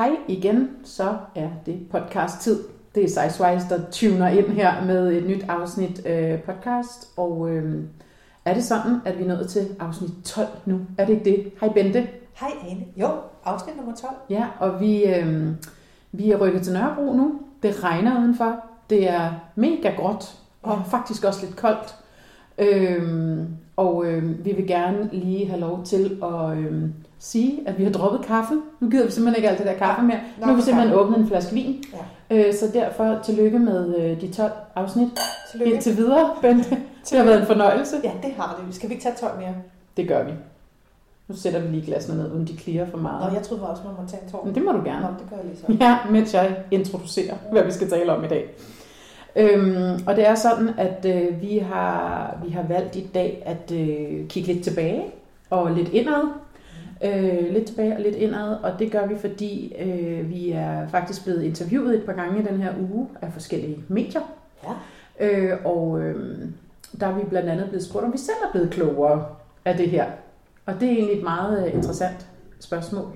Hej igen, så er det podcast-tid. Det er Sizewise, der tuner ind her med et nyt afsnit øh, podcast. Og øh, er det sådan, at vi er nået til afsnit 12 nu? Er det ikke det? Hej Bente. Hej Ane. Jo, afsnit nummer 12. Ja, og vi, øh, vi er rykket til Nørrebro nu. Det regner udenfor. Det er mega gråt og Ja. faktisk også lidt koldt. Øhm, og øh, vi vil gerne lige have lov til at øh, sige, at vi har droppet kaffen. Nu gider vi simpelthen ikke alt det der kaffe mere. Nu har vi simpelthen kaffe. åbnet en flaske vin. Ja. Øh, så derfor tillykke med øh, de 12 afsnit Tillykke. indtil videre, Bente. Det har været en fornøjelse. Ja, det har det. Skal vi ikke tage 12 mere? Det gør vi. Nu sætter vi lige glasene ned, uden de klirrer for meget. Nå, jeg troede også, man må tage en tår. Men det må du gerne. Nå, det gør jeg lige så. Ja, mens jeg introducerer, hvad vi skal tale om i dag. Øhm, og det er sådan, at øh, vi, har, vi har valgt i dag at øh, kigge lidt tilbage og lidt indad. Øh, lidt tilbage og lidt indad, og det gør vi, fordi øh, vi er faktisk blevet interviewet et par gange i den her uge af forskellige medier. Ja. Øh, og øh, der er vi blandt andet blevet spurgt, om vi selv er blevet klogere af det her. Og det er egentlig et meget øh, interessant spørgsmål.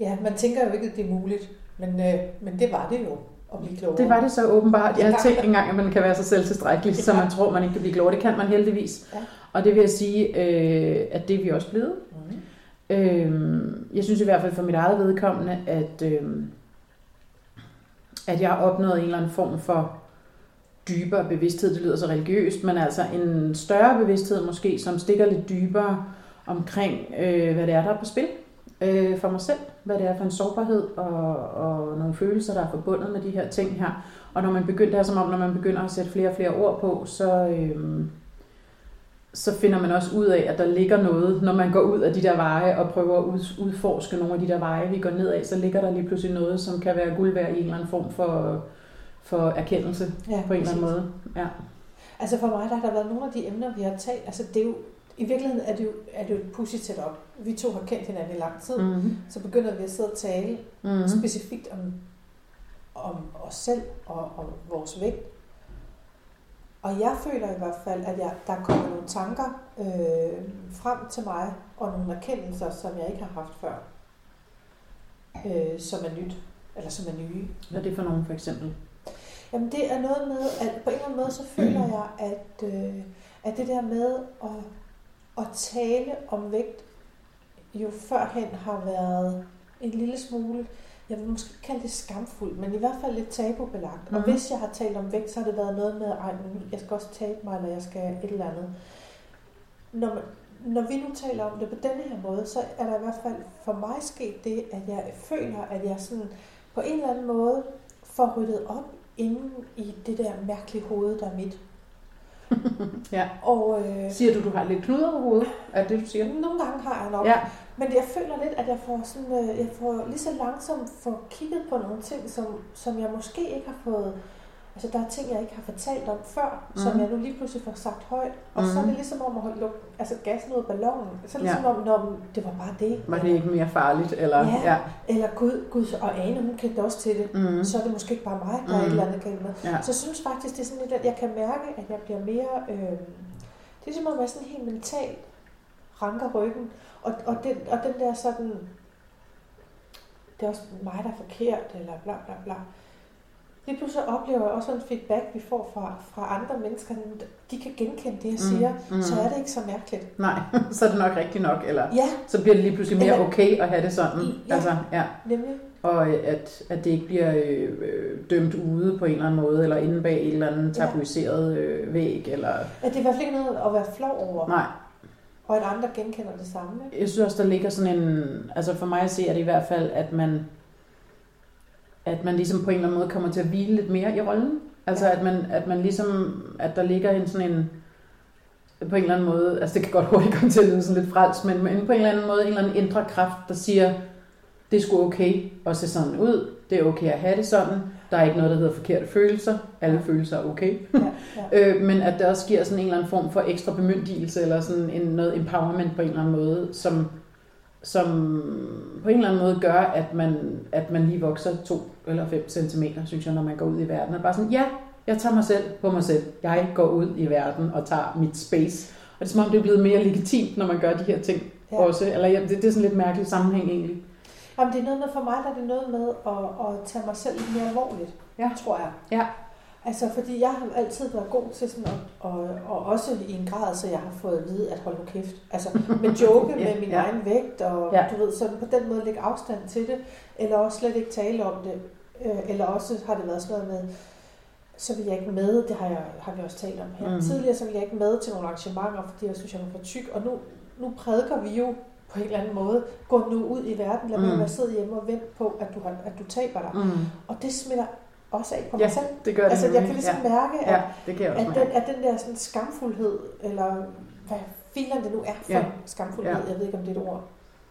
Ja, man tænker jo ikke, at det er muligt. Men, øh, men det var det jo, at blive klogere. Det var det så åbenbart. Jeg har Ja. tænkt engang, at man kan være sig selv tilstrækkelig, så Ja. man tror, man ikke kan blive klogere. Det kan man heldigvis. Ja. Og det vil jeg sige, øh, at det er vi også blevet. Mm. Øh, jeg synes i hvert fald for mit eget vedkommende, at, øh, at jeg har opnået en eller anden form for dybere bevidsthed. Det lyder så religiøst, men altså en større bevidsthed måske, som stikker lidt dybere omkring, øh, hvad det er, der er på spil øh, for mig selv. Hvad det er for en sårbarhed og, og nogle følelser, der er forbundet med de her ting her. Og når man begynder, det er som om, når man begynder at sætte flere og flere ord på, så, øh, så finder man også ud af, at der ligger noget, når man går ud af de der veje og prøver at ud- udforske nogle af de der veje, vi går ned af, så ligger der lige pludselig noget, som kan være guld værd i en eller anden form for, for erkendelse Ja, på en eller anden præcis. måde. Ja. Altså for mig, der har der været nogle af de emner, vi har talt. Altså det er jo, i virkeligheden er det jo, er det jo et pussy setup. Vi to har kendt hinanden i lang tid. Mm. Mm-hmm. Så begynder vi at sidde og tale Mm-hmm. specifikt om, om os selv og om vores vægt. Og jeg føler i hvert fald, at jeg, der er kommet nogle tanker øh, frem til mig, og nogle erkendelser, som jeg ikke har haft før, øh, som er nyt, eller som er nye. Hvad er det for nogen for eksempel? Jamen det er noget med, at på en eller anden måde, så føler jeg, at, øh, at det der med at, at tale om vægt, jo førhen har været en lille smule, jeg vil måske kalde det skamfuldt, men i hvert fald lidt tabubelagt. Mm-hmm. Og Mhm. hvis jeg har talt om vægt, så har det været noget med, ej, men jeg skal også tabe mig, eller jeg skal et eller andet. Når, man, når vi nu taler om det på denne her måde, så er der i hvert fald for mig sket det, at jeg føler, at jeg sådan på en eller anden måde får ryddet op inden i det der mærkelige hoved, der er mit. Ja. Og øh, Siger du, du har lidt knuder over hovedet? Er det du siger? nogle gange har jeg nok. Ja. Men jeg føler lidt, at jeg får, sådan, øh, jeg får lige så langsomt får kigget på nogle ting, som, som jeg måske ikke har fået... Altså, der er ting, jeg ikke har fortalt om før, mm. som Mhm. jeg nu lige pludselig får sagt højt. Og mm. så er Mhm. det ligesom om at holde luk, altså gassen ud af ballonen. Så er det Ja. ligesom om, når det var bare det. Var det ikke mere farligt? Eller? Ja. ja. Eller Gud, Gud og Ane, hun kendte også til det. Mm. Så er det måske ikke bare mig, der er Mhm. et eller andet galt med. ja. Så jeg synes faktisk, det er sådan lidt, at jeg kan mærke, at jeg bliver mere... Øh, det er som om, jeg sådan helt mentalt ranker ryggen. Og, og, den, og den der sådan... Det er også mig, der er forkert, eller bla bla bla. Lige pludselig oplever jeg også en feedback, vi får fra, fra andre mennesker. De kan genkende det, jeg siger. Mm, mm. Så er det ikke så mærkeligt. Nej, så er det nok rigtigt nok. Eller Ja, så bliver det lige pludselig mere Eller- okay at have det sådan. Ja. Altså, ja. nemlig. Og øh, at, at det ikke bliver øh, dømt ude på en eller anden måde, eller inde bag et eller andet Ja. tabuiseret øh, væg. Eller... At det er i hvert fald ikke noget at være flov over. Nej, Og at andre genkender det samme. Ikke? jeg synes også, der ligger sådan en... Altså for mig at se, er det i hvert fald, at man, at man ligesom på en eller anden måde kommer til at hvile lidt mere i rollen. Altså Ja. at man, at man ligesom, at der ligger en sådan en, på en eller anden måde, altså det kan godt hurtigt komme til at lyde sådan lidt frelst, men, men på en eller anden måde, en eller anden indre kraft, der siger, det er sgu okay at se sådan ud, det er okay at have det sådan, der er ikke noget, der hedder forkerte følelser, alle følelser er okay. Ja, ja. Øh, men at det også giver sådan en eller anden form for ekstra bemyndigelse, eller sådan en, noget empowerment på en eller anden måde, som, som på en eller anden måde gør, at man, at man lige vokser to eller fem centimeter, synes jeg, når man går ud i verden. Og bare sådan, ja, jeg tager mig selv på mig selv. Jeg går ud i verden og tager mit space. Og det er som om, det er blevet mere legitimt, når man gør de her ting Ja. også. Eller ja, det, det er sådan lidt mærkelig sammenhæng egentlig. Jamen, det er noget med, for mig der er det noget med at, at tage mig selv lidt mere alvorligt, Ja. tror jeg. Ja. Altså, fordi jeg har altid været god til sådan at, og, og også i en grad, så jeg har fået at vide, at hold nu kæft. Altså, med joke Ja, med min ja. egen vægt, og Ja. du ved, sådan på den måde lægge afstand til det, eller også slet ikke tale om det. Øh, eller også har det været sådan noget med, så vil jeg ikke med, det har, jeg, har vi også talt om her. Mm. Tidligere så vil jeg ikke med til nogle arrangementer, fordi jeg synes, jeg var for tyk, og nu, nu prædiker vi jo på en eller anden måde, gå nu ud i verden, lad Mm. være sidde hjemme og vente på, at du, har, at du taber dig. Mm. Og det smitter også af på Ja, mig selv. det gør det. Altså, jeg kan ligesom ja. mærke, at Ja, det kan at mærke. den, at den der sådan skamfuldhed, eller hvad filen det nu er for Ja. ja. skamfuldhed, Ja. ja. jeg ved ikke om det er et ord.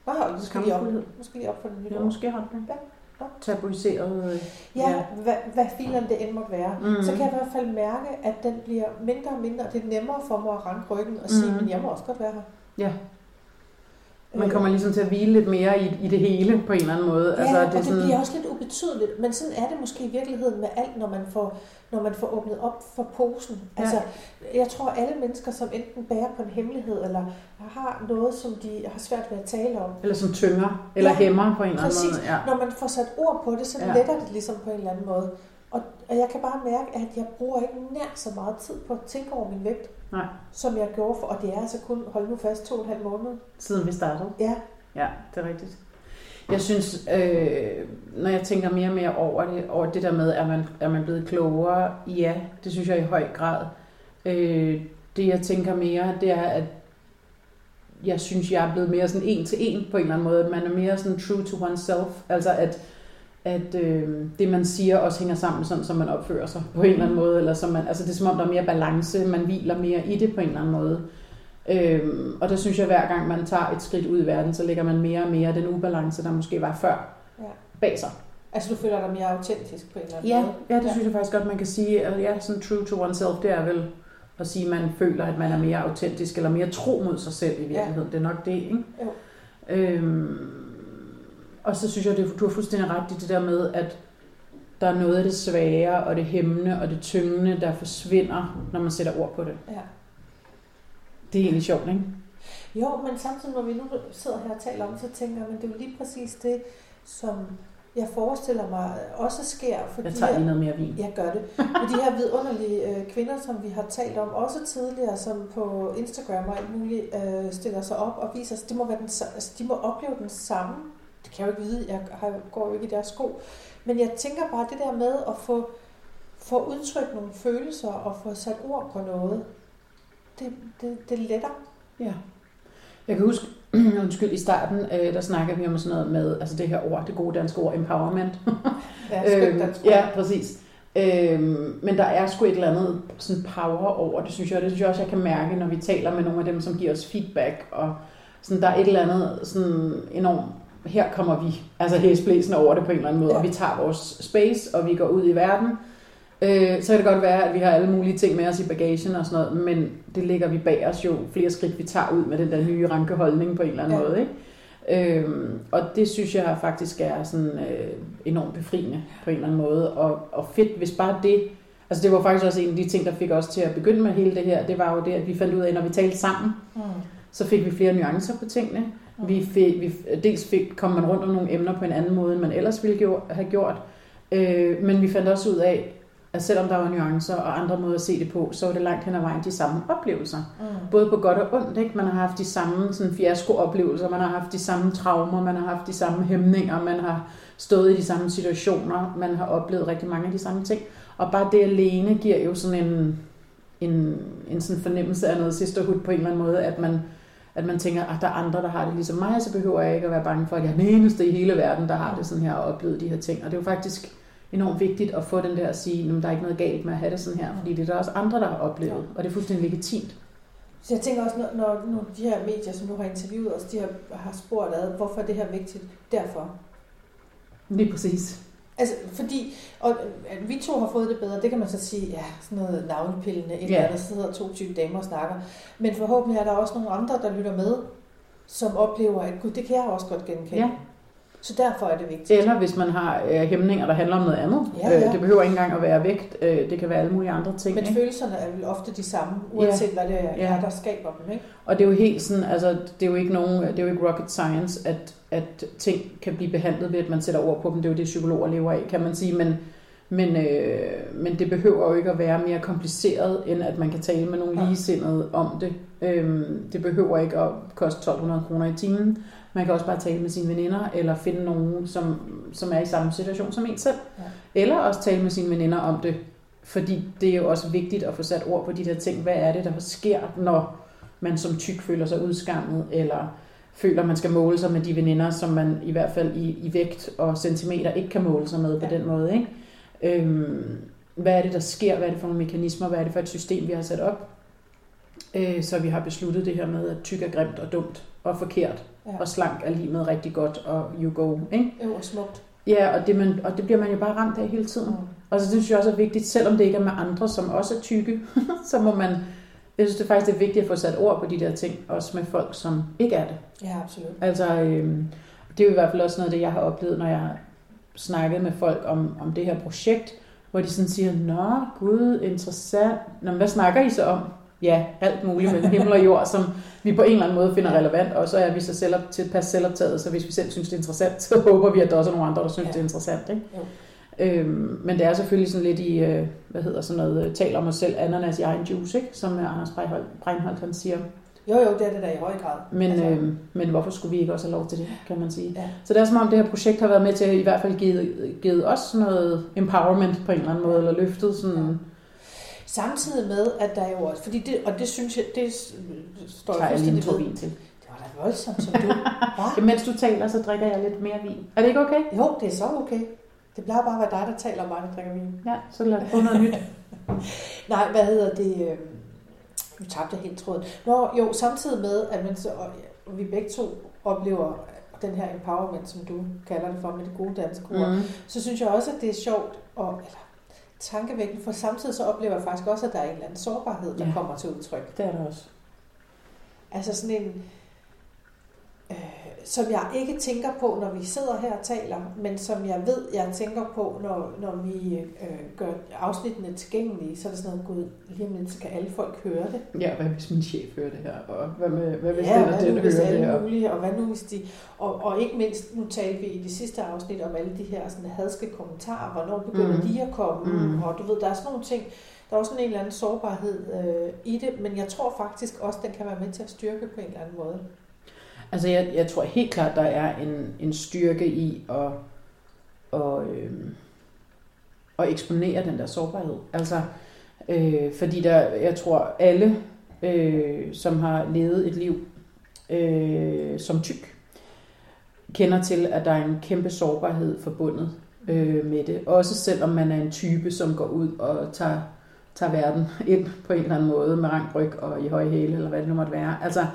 Nå, nu skal lige op, skal lige op for den nye Ja, måske har det. Ja. Tabuiseret. øh, Ja, hvad, hvad filen det end måtte være. Mhm. Så kan jeg i hvert fald mærke, at den bliver mindre og mindre, og det er nemmere for mig at ranke ryggen og sige, Mhm. men jeg må også godt være her. Ja. Man kommer ligesom til at hvile lidt mere i, i det hele på en eller anden måde. Ja, altså, og det sådan... bliver også lidt ubetydeligt, men sådan er det måske i virkeligheden med alt, når man får, når man får åbnet op for posen. Ja. Altså, jeg tror, alle mennesker, som enten bærer på en hemmelighed, eller har noget, som de har svært ved at tale om, Eller som tynger, eller Ja, hæmmer på en eller anden måde. Ja. når man får sat ord på det, så ja. letter det ligesom på en eller anden måde. Og, og jeg kan bare mærke, at jeg bruger ikke nær så meget tid på at tænke over min vægt, Nej. som jeg gjorde for, og det er altså kun, hold nu fast, to og en halv måned. Siden vi startede. Ja, Ja, det er rigtigt. Jeg synes, øh, når jeg tænker mere og mere over det, over det der med, at man, er man blevet klogere, ja, det synes jeg i høj grad. Øh, det jeg tænker mere, det er, at jeg synes, jeg er blevet mere sådan en til en på en eller anden måde. At man er mere sådan true to oneself. Altså at, at øh, det man siger også hænger sammen sådan, som man opfører sig på en eller anden måde. Eller som man, altså det er som om, der er mere balance. Man hviler mere i det på en eller anden måde. Øhm, og der synes jeg, hver gang man tager et skridt ud i verden, så lægger man mere og mere den ubalance, der måske var før, Ja. bag sig. altså du føler dig mere autentisk på en eller anden Ja, måde. ja, det Ja. synes jeg faktisk godt, man kan sige. at Ja, sådan true to oneself, det er vel at sige, at man føler, at man er mere autentisk, eller mere tro mod sig selv i virkeligheden. Det er nok det, ikke? Jo. Øhm, og så synes jeg, at du har fuldstændig ret i det der med, at der er noget af det svære, og det hæmmende, og det tyngende, der forsvinder, når man sætter ord på det. Ja. Det er egentlig sjovt, ikke? Jo, men samtidig, når vi nu sidder her og taler om så tænker jeg, men det er jo lige præcis det, som jeg forestiller mig også sker. For Jeg de tager lige noget mere vin. Jeg gør det. Og de her vidunderlige øh, kvinder, som vi har talt om også tidligere, som på Instagram og alt muligt øh, stiller sig op og viser sig, det må være den, altså, de må opleve den samme. Det kan jeg jo ikke vide, jeg går jo ikke i deres sko. Men jeg tænker bare det der med at få, få udtrykt nogle følelser og få sat ord på noget, det, det, det letter. Ja. Jeg kan huske, undskyld, i starten, øh, der snakkede vi om sådan noget med, altså det her ord, det gode danske ord, empowerment. Ja, Øhm, ja, præcis. Øhm, men der er sgu et eller andet sådan power over det, synes jeg. Det synes jeg også, jeg kan mærke, når vi taler med nogle af dem, som giver os feedback. Og sådan, der er et eller andet sådan enormt, her kommer vi, altså hæsblæsende over det på en eller anden måde, Ja. og vi tager vores space, og vi går ud i verden. Øh, så kan det godt være, at vi har alle mulige ting med os i bagagen og sådan noget, men det ligger vi bag os jo flere skridt, vi tager ud med den der nye rankeholdning på en eller anden Ja. måde. Ikke? Øhm, og det synes jeg faktisk er sådan øh, enormt befriende på en eller anden måde. Og, og fedt, hvis bare det... Altså det var faktisk også en af de ting, der fik os til at begynde med hele det her. Det var jo det, at vi fandt ud af, at når vi talte sammen, Mm. så fik vi flere nuancer på tingene. Vi fik, vi, dels fik, kom man rundt om nogle emner på en anden måde, end man ellers ville have gjort. Øh, men vi fandt også ud af, at selvom der var nuancer og andre måder at se det på, så var det langt hen ad vejen de samme oplevelser. Mm. Både på godt og ondt, ikke? Man har haft de samme sådan, fiasko-oplevelser, man har haft de samme traumer, man har haft de samme hæmninger, man har stået i de samme situationer, man har oplevet rigtig mange af de samme ting. Og bare det alene giver jo sådan en, en, en sådan fornemmelse af noget sisterhood på en eller anden måde, at man, at man tænker, at der er andre, der har det ligesom mig, så behøver jeg ikke at være bange for, at jeg er den eneste i hele verden, der har det sådan her og oplevet de her ting. Og det er jo faktisk enormt vigtigt at få den der at sige, at der er ikke noget galt med at have det sådan her, fordi det er der også andre, der har oplevet, Ja. og det er fuldstændig legitimt. Så jeg tænker også, når, når, de her medier, som nu har interviewet os, de har, har spurgt ad, hvorfor er det her vigtigt? Derfor. Lige præcis. Altså, fordi, og at vi to har fået det bedre, det kan man så sige, ja, sådan noget navlepillende, et Ja. eller så sidder to tykke damer og snakker. Men forhåbentlig er der også nogle andre, der lytter med, som oplever, at gud, det kan jeg også godt genkende. Ja. Så derfor er det vigtigt. Eller hvis man har øh, hæmninger, der handler om noget andet. Ja, ja. Øh, det behøver ikke engang at være vægt. Øh, det kan være alle mulige andre ting. Men ikke? følelserne er vel ofte de samme, uanset hvad det er, Ja. der skaber dem, ikke? Og det er jo helt sådan, altså det er jo ikke nogen, det er jo ikke rocket science, at, at ting kan blive behandlet ved, at man sætter ord på dem. Det er jo det, psykologer lever af, kan man sige. Men, men, øh, men det behøver jo ikke at være mere kompliceret, end at man kan tale med nogle Ja. ligesindede om det. Øhm, det behøver ikke at koste 1200 kroner i timen. Man kan også bare tale med sine veninder, eller finde nogen, som, som er i samme situation som en selv. Ja. Eller også tale med sine veninder om det. Fordi det er jo også vigtigt at få sat ord på de der ting. Hvad er det, der sker, når man som tyk føler sig udskammet, eller føler, man skal måle sig med de veninder, som man i hvert fald i, i vægt og centimeter ikke kan måle sig med på Ja. den måde. Ikke? Øhm, hvad er det, der sker? Hvad er det for nogle mekanismer? Hvad er det for et system, vi har sat op? Øh, så vi har besluttet det her med, at tyk er grimt og dumt og forkert, Ja. og slank er lige med rigtig godt og you go. Ikke? Jo, og smukt. Ja, og det, man, og det bliver man jo bare ramt af hele tiden. Mm. Og så det synes jeg også er vigtigt, selvom det ikke er med andre, som også er tykke, så må man, jeg synes det er faktisk det er vigtigt at få sat ord på de der ting, også med folk, som ikke er det. Ja, absolut. Altså, øhm, det er jo i hvert fald også noget af det, jeg har oplevet, når jeg har snakket med folk om, om det her projekt, hvor de sådan siger, Nå, gud, interessant. Nå, hvad snakker I så om? Ja, alt muligt mellem himmel og jord, som vi på en eller anden måde finder relevant, og så er vi så selv tilpas selvoptaget, så hvis vi selv synes, det er interessant, så håber vi, at der også er nogle andre, der synes, Ja. det er interessant. Ikke? Jo. Øhm, men det er selvfølgelig sådan lidt i, øh, hvad hedder sådan noget, øh, tal om os selv, ananas i egen juice, ikke? som øh, Anders Breinholt, Breinholt han siger. Jo, jo, det er det der i høj grad. Men, Altså, øh, men hvorfor skulle vi ikke også have lov til det, kan man sige. Ja. Så det er som om det her projekt har været med til at i hvert fald givet, givet os noget empowerment på en eller anden måde, eller løftet sådan, Samtidig med, at der jo også, fordi det, og det synes jeg, det står tager jeg lige en vin til. Det var da voldsomt, som du. Ja, mens du taler, så drikker jeg lidt mere vin. Er det ikke okay? Jo, det er så okay. Det plejer bare at være dig, der taler om mig, der drikker vin. Ja, så lad os få noget nyt. Nej, hvad hedder det? øh, Nu tabte jeg helt tråden. Nå, jo, samtidig med, at man så, og vi begge to oplever den her empowerment, som du kalder det for, med det gode danske Mm. så synes jeg også, at det er sjovt, og, eller tankevækkende, for samtidig så oplever jeg faktisk også, at der er en eller anden sårbarhed, der Ja. kommer til udtryk. Det er der også. Altså sådan en, øh, som jeg ikke tænker på, når vi sidder her og taler, men som jeg ved, jeg tænker på, når, når vi øh, gør afsnittene tilgængelige, så er det sådan noget, gud, lige om lidt, så kan alle folk høre det. Ja, hvad hvis min chef hører det her? Og hvad, med, hvad hvis ja, den hvad og nu den hører det her? mulige, og hvad nu hvis de... Og, og ikke mindst, nu talte vi i det sidste afsnit om alle de her sådan, hadske kommentarer, hvornår begynder mm. de at komme, mm. og du ved, der er sådan nogle ting, der er også en eller anden sårbarhed øh, i det, men jeg tror faktisk også, den kan være med til at styrke på en eller anden måde. Altså, jeg, jeg tror helt klart, der er en, en styrke i at, og, øh, at eksponere den der sårbarhed. Altså, øh, fordi der, jeg tror, alle, øh, som har levet et liv øh, som tyk, kender til, at der er en kæmpe sårbarhed forbundet øh, med det. Også selvom man er en type, som går ud og tager, tager verden ind på en eller anden måde med rank ryg og i høje hæle, eller hvad det nu måtte være. Altså,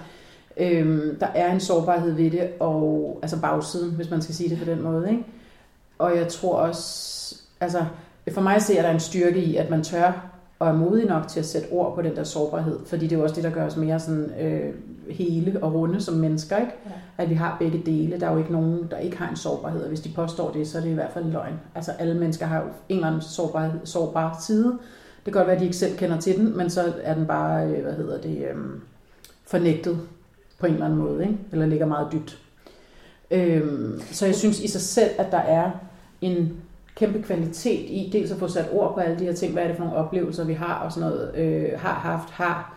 Øhm, der er en sårbarhed ved det, og altså bagsiden, hvis man skal sige det på den måde. Ikke? Og jeg tror også, altså for mig ser der en styrke i, at man tør og er modig nok til at sætte ord på den der sårbarhed, fordi det er jo også det, der gør os mere sådan øh, hele og runde som mennesker, ikke? Ja. At vi har begge dele. Der er jo ikke nogen, der ikke har en sårbarhed, og hvis de påstår det, så er det i hvert fald løgn. Altså alle mennesker har jo en eller anden sårbar, sårbar side. Det kan godt være, at de ikke selv kender til den, men så er den bare, øh, hvad hedder det, øh, fornægtet på en eller anden måde, ikke? eller ligger meget dybt. Øhm, så jeg synes i sig selv, at der er en kæmpe kvalitet i dels at få sat ord på alle de her ting, hvad er det for nogle oplevelser, vi har og sådan noget, øh, har haft, har,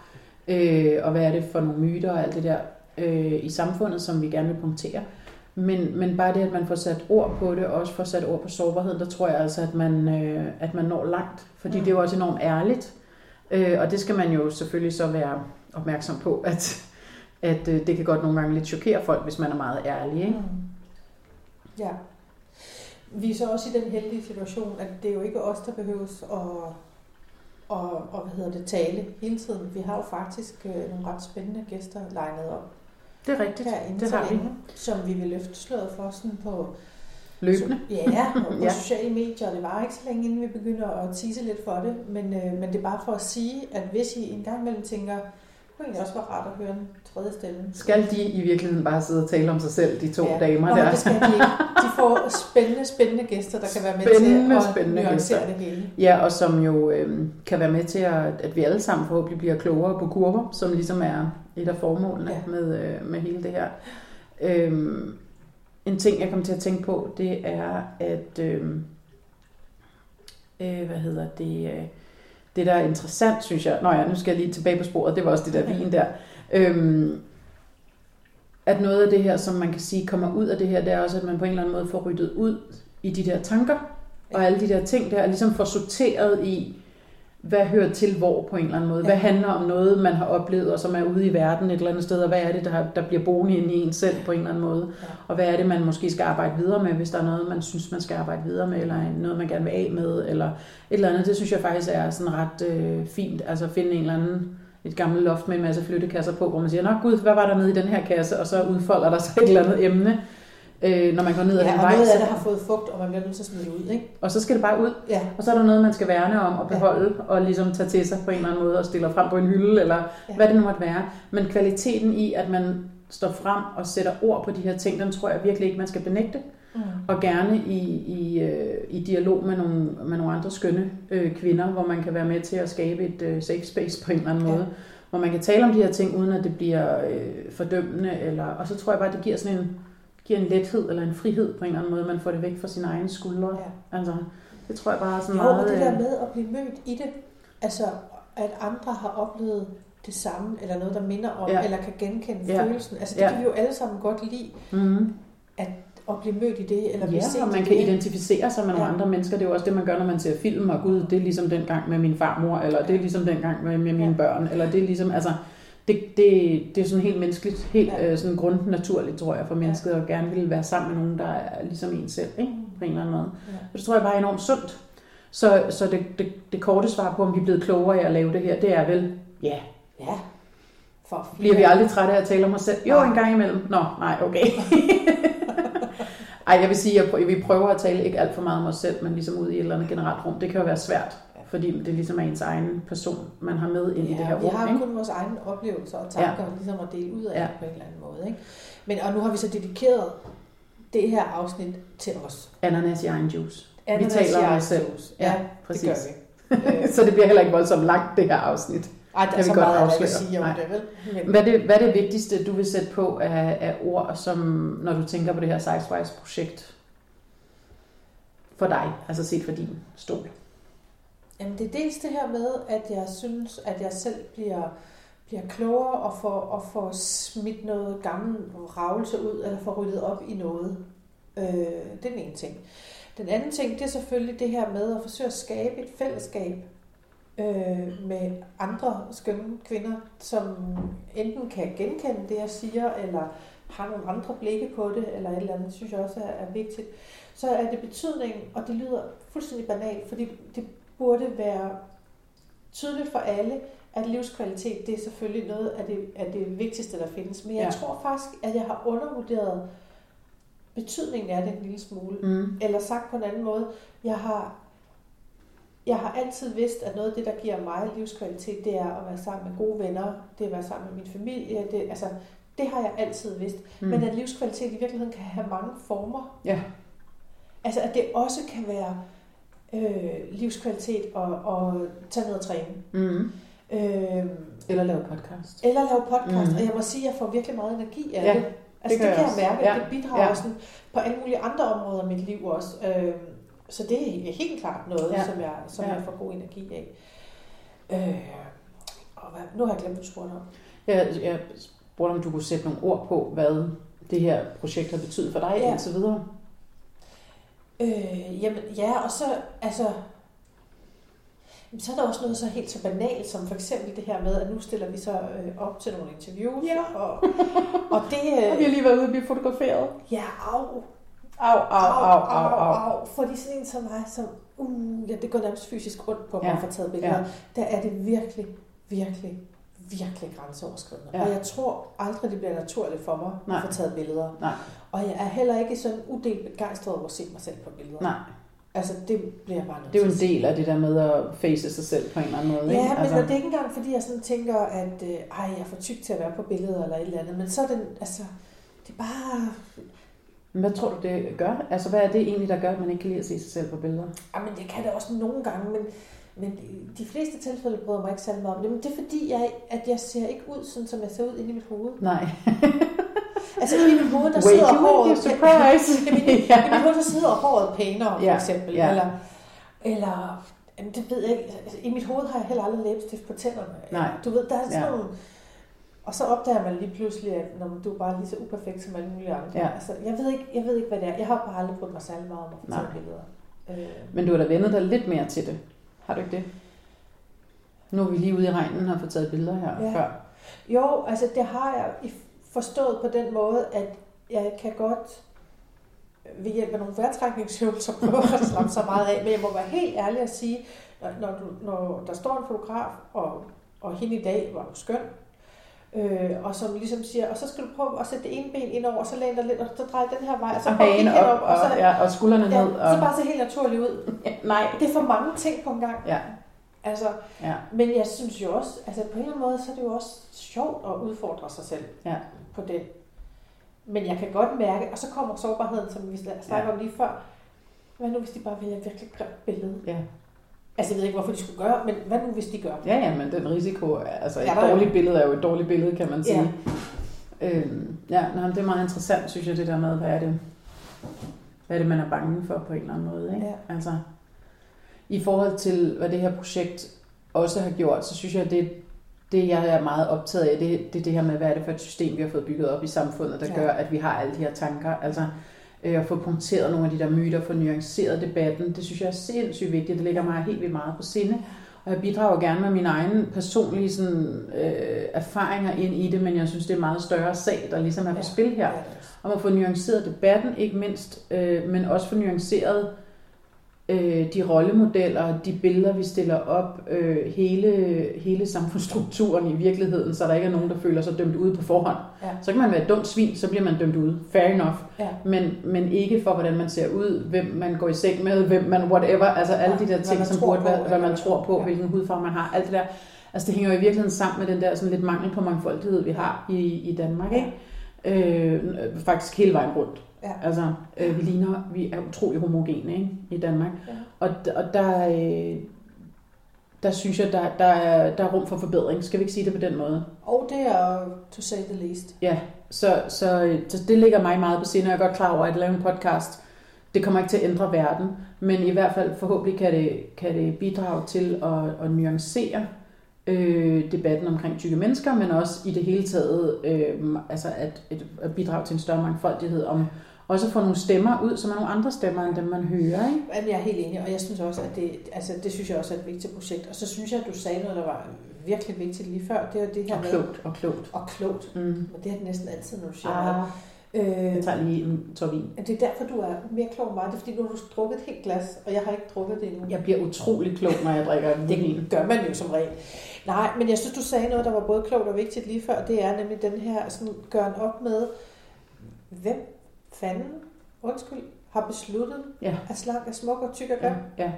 øh, og hvad er det for nogle myter og alt det der øh, i samfundet, som vi gerne vil punktere. Men, men bare det, at man får sat ord på det, og også får sat ord på sårbarheden, der tror jeg altså, at man, øh, at man når langt. Fordi Mm. det er jo også enormt ærligt. Øh, og det skal man jo selvfølgelig så være opmærksom på, at, at øh, det kan godt nogle gange lidt chokere folk, hvis man er meget ærlig. Ikke? Mm. Ja. Vi er så også i den heldige situation, at det er jo ikke os, der behøves at, og, og hvad hedder det, tale hele tiden. Vi har jo faktisk øh, nogle ret spændende gæster legnet op Det er rigtigt. herinde det har vi. som vi vil løfte sløret for sådan på, Løbende. ja, og på Ja. sociale medier. Det var ikke så længe, inden vi begynder at tease lidt for det, men, øh, men det er bare for at sige, at hvis I en gang imellem tænker, kunne egentlig også være rart at høre en tredje stemme. Skal de i virkeligheden bare sidde og tale om sig selv, de to Ja. damer Nå, der? det skal de ikke. De får spændende, spændende gæster, der kan være med Spændende, til at spændende nuancere gæster. det hele. Ja, og som jo øh, kan være med til, at, at vi alle sammen forhåbentlig bliver klogere på kurver, som ligesom er et af formålene Ja. med, øh, med hele det her. Øhm, en ting, jeg kom til at tænke på, det er, at øh, øh, hvad hedder det, øh, det der er interessant, synes jeg, nå ja, nu skal jeg lige tilbage på sporet, det var også det der vin der, øhm, at noget af det her, som man kan sige kommer ud af det her, det er også, at man på en eller anden måde får ryddet ud i de der tanker, og alle de der ting der, og ligesom får sorteret i, hvad hører til hvor på en eller anden måde. Hvad Ja. handler om noget, man har oplevet, og som er ude i verden et eller andet sted, og hvad er det, der, der bliver boende inde i en selv på en eller anden måde. Ja. Og hvad er det, man måske skal arbejde videre med, hvis der er noget, man synes, man skal arbejde videre med, eller noget, man gerne vil af med, eller et eller andet. Det synes jeg faktisk er sådan ret øh, fint. Altså at finde en eller anden et gammelt loft med en masse flyttekasser på, hvor man siger, nå gud, hvad var der nede i den her kasse? Og så udfolder der sig et eller andet emne, øh, når man går ned ad Ja, den vej. noget af det har fået fugt, og man bliver nødt til at smide det ud, ikke? Og så skal det bare ud. Ja, Og så er der noget, man skal værne om og beholde, ja. og ligesom tage til sig på en eller anden måde, og stille frem på en hylde, eller Ja. ja. hvad det nu måtte være. Men kvaliteten i, at man står frem og sætter ord på de her ting, den tror jeg virkelig ikke, man skal benægte. mm. Og gerne i, i, øh, i dialog med nogle, med nogle andre skønne øh, kvinder, hvor man kan være med til at skabe et øh, safe space på en eller anden Ja. måde. Hvor man kan tale om de her ting, uden at det bliver øh, fordømmende. Eller, og så tror jeg bare, det giver sådan en, giver en lethed eller en frihed på en eller anden måde. Man får det væk fra sine egne skuldre. ja. Altså, det tror jeg bare er sådan Jo, meget... og det der øh, med at blive mødt i det, altså at andre har oplevet det samme, eller noget, der minder om, ja. Eller kan genkende Ja. følelsen. Altså det Ja. kan vi jo alle sammen godt lide, Mm. at blive mødt i det, eller blive set Ja, og man kan det. identificere sig med nogle Ja. andre mennesker. Det er jo også det, man gør, når man ser film, og gud, det er ligesom den gang med min farmor, eller det er ligesom den gang med, med mine Ja. børn, eller det er ligesom, altså, det, det, det er sådan helt menneskeligt, helt øh, sådan grundnaturligt, tror jeg, for mennesket, at gerne vil være sammen med nogen, der er ligesom en selv, ikke? på en eller anden måde. Ja. Og det tror jeg bare er enormt sundt. Så, så det, det, det korte svar på, om vi er blevet klogere af at lave det her, det er vel, ja, Ja. For bliver vi aldrig trætte af at tale om os selv? Jo, en gang imellem. Nå, nej, okay. Ej, jeg vil sige, at vi prøver at tale ikke alt for meget om os selv, men ligesom ud i et eller andet generelt rum. Det kan jo være svært. Fordi det ligesom er ens egen person, man har med ind i det her Ja, vi rum. har ikke? kun vores egne oplevelser og tanker, ja. ligesom at dele ud af Ja. ja. på en eller anden måde. Ikke? Men, og nu har vi så dedikeret det her afsnit til os. Ananas i egen juice. Ananas taler i om os selv. juice. Ja, Ja, præcis. det gør vi. Så det bliver heller ikke voldsomt langt, det her afsnit. Ej, der er vi så godt meget, jeg afsløre. sige om Nej. det, vel? Men, Hvad er, det, hvad er det vigtigste, du vil sætte på af, af ord, som, når du tænker på det her Sizewise-projekt? For dig, altså set for din stol. Jamen, det er dels det her med, at jeg synes, at jeg selv bliver, bliver klogere og får, og får smidt noget gammel ravelse ud, eller får ryddet op i noget. Øh, det er den ene ting. Den anden ting, det er selvfølgelig det her med at forsøge at skabe et fællesskab øh, med andre skønne kvinder, som enten kan genkende det, jeg siger, eller har nogle andre blikke på det, eller et eller andet, synes jeg også er, er vigtigt. Så er det betydningen, og det lyder fuldstændig banalt, fordi det burde være tydeligt for alle, at livskvalitet, det er selvfølgelig noget af det, af det vigtigste, der findes. Men jeg Ja. tror faktisk, at jeg har undervurderet betydningen af det en lille smule. Mm. Eller sagt på en anden måde, jeg har, jeg har altid vidst, at noget af det, der giver mig livskvalitet, det er at være sammen med gode venner, det er at være sammen med min familie. Det, altså, det har jeg altid vidst. Mm. Men at livskvalitet i virkeligheden kan have mange former. Ja. Altså at det også kan være øh, livskvalitet og, og tage noget træning. Mm. Øh, Eller lave podcast. eller lave podcast. Mm. Og jeg må sige, at jeg får virkelig meget energi af Ja, det. Altså det, gør det jeg kan jeg også. mærke, at Ja. det bidrager Ja. sådan på alle mulige andre områder af mit liv også. Øh, så det er helt klart noget, Ja. som, jeg, som Ja. jeg får god energi af. Øh, og hvad, nu har jeg glemt, du spurgte om. Jeg, jeg spurgte, om du kunne sætte nogle ord på, hvad det her projekt har betydet for dig ja. Ja. indtil videre. Øh, jamen ja, og så, altså, jamen, så er der også noget så helt så banalt, som for eksempel det her med, at nu stiller vi så øh, op til nogle interviews, Ja. og, og det, Og vi har øh, lige været ude og blive fotograferet. ja, au, Au, au, au, au, au. au, fordi sådan en som mig, som, uh, ja, det går nærmest fysisk rundt på mig Ja. ja. at få taget billeder, ja. der er det virkelig, virkelig, virkelig grænseoverskridende. Ja. Og jeg tror aldrig, det bliver naturligt for mig Nej. at få taget billeder. Nej. Og jeg er heller ikke sådan udelt begejstret over at se mig selv på billeder. Nej. Altså, det bliver bare nødt Det er jo en del af det der med at face sig selv på en eller anden måde. Ja, ikke? men altså, det er ikke engang, fordi jeg sådan tænker, at øh, ej, jeg er for tyk til at være på billeder eller et eller andet. Men så er det, altså, det er bare... hvad tror du, det gør? Altså, hvad er det egentlig, der gør, at man ikke kan lide at se sig selv på billeder? Jamen, jeg kan det også nogle gange, men, men de fleste tilfælde bryder mig ikke særlig meget om det. Men det er fordi, jeg, at jeg ser ikke ud, sådan som jeg ser ud inde i mit hoved. Nej. Altså, inde i mit hoved, der Wait, sidder håret... be surprised. I Ja. I mit hoved, der sidder håret pænere, for Ja, eksempel. ja. Eller, eller jamen, det ved jeg ikke. Altså, I mit hoved har jeg heller aldrig læbestift på tænderne. Nej. Du ved, der er sådan Ja. nogle... Og så opdager man lige pludselig, at når du er bare lige så uperfekt som alle mulige andre. Ja. Altså, jeg, ved ikke, jeg ved ikke, hvad det er. Jeg har bare aldrig brugt mig særlig meget om at taget billeder. Øh, Men du har da vendet dig lidt mere til det. Har du ikke det? Nu er vi lige ude i regnen og har fået taget billeder her Ja. før. Jo, altså det har jeg forstået på den måde, at jeg kan godt ved hjælp af nogle vejrtrækningsøvelser prøve at slappe så meget af. Men jeg må være helt ærlig at sige, når, du, når der står en fotograf, og, og hende i dag var skøn, øh, og som ligesom siger, og så skal du prøve at sætte det ene ben ind over, og så læne dig lidt, og så dreje den her vej, og så Og kigge op, herop, og, så, ja, og skuldrene ja, ned. så Og, bare se helt naturligt ud. nej. Det er for mange ting på en gang. Ja, Altså, ja, men jeg synes jo også, altså på en eller anden måde, så er det jo også sjovt at udfordre sig selv Ja. på den. Men jeg kan godt mærke, og så kommer sårbarheden, som vi snakker Ja. om lige før. Hvad nu, hvis de bare vælger et virkelig grimt billede? ja. Altså, jeg ved ikke, hvorfor de skulle gøre, men hvad nu, hvis de gør? Ja, ja, men den risiko, er- altså et Ja, er jo- dårligt billede er jo et dårligt billede, kan man sige. Ja, øhm, ja men det er meget interessant, synes jeg, det der med, hvad er det, hvad er det man er bange for på en eller anden måde. Ikke? Ja. Altså, I forhold til, hvad det her projekt også har gjort, så synes jeg, det, det jeg er meget optaget af, det, det er det her med, hvad er det for et system, vi har fået bygget op i samfundet, der Ja. gør, at vi har alle de her tanker. Altså, øh, at få punkteret nogle af de der myter, få nuanceret debatten, det synes jeg er sindssygt vigtigt. Det ligger mig helt vildt meget på sinde. Og jeg bidrager gerne med mine egne personlige sådan, øh, erfaringer ind i det, men jeg synes, det er en meget større sag, der ligesom er på spil her. Er. Om at få nuanceret debatten, ikke mindst, øh, men også få nuanceret øh, de rollemodeller, de billeder, vi stiller op, øh, hele, hele samfundsstrukturen i virkeligheden, så der ikke er nogen, der føler sig dømt ude på forhånd. Ja. Så kan man være et dumt svin, så bliver man dømt ude. Fair enough. Ja. Men, men ikke for, hvordan man ser ud, hvem man går i seng med, hvem man whatever. Altså alle Ja, de der ting, som burde være, hvad man tror på, ja. hvilken hudfarve man har, alt det der. Altså det hænger jo i virkeligheden sammen med den der sådan lidt mangel på mangfoldighed, vi har i, i Danmark. Ikke? Øh, faktisk hele vejen rundt. Ja. Altså, øh, vi ligner, vi er utrolig homogene ikke? i Danmark. Ja. Og, og der, øh, der synes jeg, der, der, er, der er rum for forbedring. Skal vi ikke sige det på den måde? Og det er to say the least. Ja, så, så, så det ligger mig meget på sinde, og jeg er godt klar over, at lave en podcast, det kommer ikke til at ændre verden, men i hvert fald forhåbentlig kan det, kan det bidrage til at, at nuancere øh, debatten omkring tykke mennesker, men også i det hele taget øh, altså at, at, at bidrage til en større mangfoldighed, om også at få nogle stemmer ud, som er nogle andre stemmer, end dem man hører. Ikke? Jamen, jeg er helt enig, og jeg synes også, at det, altså, det synes jeg også er et vigtigt projekt. Og så synes jeg, at du sagde noget, der var virkelig vigtigt lige før. Det er jo det her Og med... klogt, og klogt. Og klogt. Mm. Men det er det næsten altid, når du siger noget. Øh, jeg tager lige en tår vin. det er derfor, du er mere klog end mig. Det er fordi, nu har du drukket et helt glas, og jeg har ikke drukket det endnu. Jeg bliver utrolig klog, når jeg drikker vin. Det gør man jo som regel. Nej, men jeg synes, du sagde noget, der var både klogt og vigtigt lige før. Det er nemlig den her, sådan, gør op med, hvem fanden, undskyld, har besluttet, Ja. at slank er smuk og tyk og grim. Ja, ja.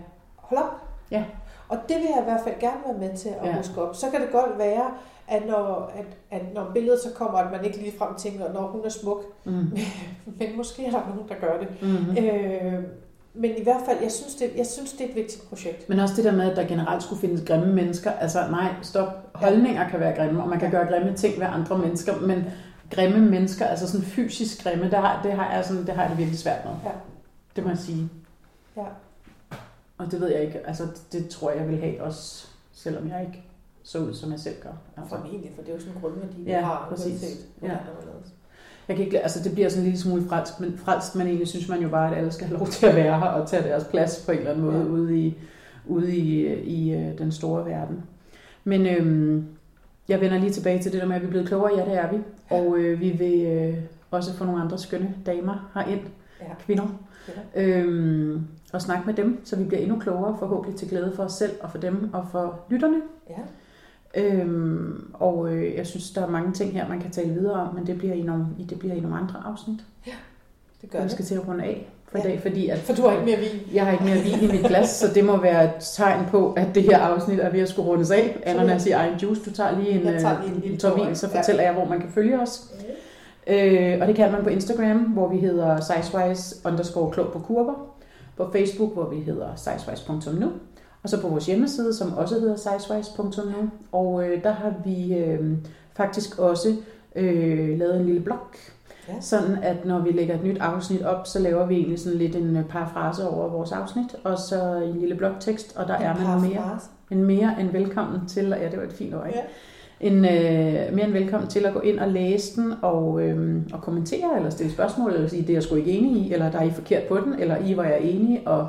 Ja. Og det vil jeg i hvert fald gerne være med til at Ja. ja. huske op. Så kan det godt være, at når, at, at når billedet så kommer, at man ikke lige frem tænker, når hun er smuk. Mm. Men måske er der nogen, der gør det. Mm. Øh, men i hvert fald, jeg synes, det, jeg synes, det er et vigtigt projekt. Men også det der med, at der generelt skulle findes grimme mennesker. Altså nej, stop. Holdninger kan være grimme, og man kan gøre grimme ting ved andre mennesker, men grimme mennesker, altså sådan fysisk grimme, det har, det har, jeg, sådan, det har jeg det virkelig svært med. Ja. Det må jeg sige. Ja. Og det ved jeg ikke, altså det tror jeg, jeg vil have også, selvom jeg ikke så ud, som jeg selv gør. Altså. Formentlig, for det er jo sådan en grundværdi, vi Ja, har. præcis. uanset Ja. er lavet. Jeg kan ikke, altså det bliver sådan en lille smule frelst, men frelst, men egentlig synes man jo bare, at alle skal have lov til at være her og tage deres plads på en eller anden måde Ja. ude i, ude i, i øh, den store verden. Men øhm, jeg vender lige tilbage til det der med, at vi er blevet klogere. Ja, det er vi. Og øh, vi vil øh, også få nogle andre skønne damer herind, Ja. kvinder, Kvinder. øhm, og snakke med dem, så vi bliver endnu klogere, forhåbentlig til glæde for os selv og for dem og for lytterne. Ja. Øhm, og øh, jeg synes, der er mange ting her, man kan tale videre om, men det bliver i nogle, i- det bliver i nogle andre afsnit. Det gør det. skal til at runde af for i Ja. dag, fordi at, For du har ikke mere vin. jeg har ikke mere vin i mit glas, så det må være et tegn på, at det her afsnit er ved at skulle rundes af. Ananas i egen juice. Du tager lige en, Jeg tager lige en øh, lille tår vin, så ja. fortæller jeg, hvor man kan følge os. Øh, og det kan man på Instagram, hvor vi hedder sizewise underscore klog på kurver. På Facebook, hvor vi hedder sizewise.nu. Og så på vores hjemmeside, som også hedder sizewise.nu. Og øh, der har vi øh, faktisk også øh, lavet en lille blog. Ja. Sådan at når vi lægger et nyt afsnit op, så laver vi egentlig sådan lidt en øh, parafrase over vores afsnit. Og så en lille blogtekst, og der er man mere, en mere end velkommen til, ja det var et fint ord, ikke? Ja. En, øh, mere end velkommen til at gå ind og læse den og, øh, og kommentere eller stille spørgsmål eller sige, det er jeg sgu ikke enig i, eller der er I forkert på den, eller I var jeg enig, og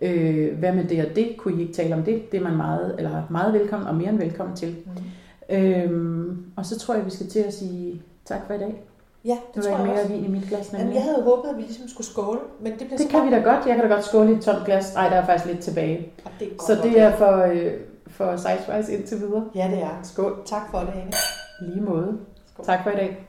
øh, hvad med det og det, kunne I ikke tale om det? Det er man meget, eller meget velkommen og mere end velkommen til. Mm. Øhm, og så tror jeg, vi skal til at sige tak for i dag. Ja, det der tror jeg mere også. vin i mit glas. Jamen, nemlig. jeg havde håbet, at vi ligesom skulle skåle, men det bliver Det kan vi da godt. Jeg kan da godt skåle i et tomt glas. Nej, der er faktisk lidt tilbage. Og det er godt Så det er for, øh, for Sizewise indtil videre. Ja, det er. Skål. Tak for det, Ane. Lige måde. Skål. Tak for i dag.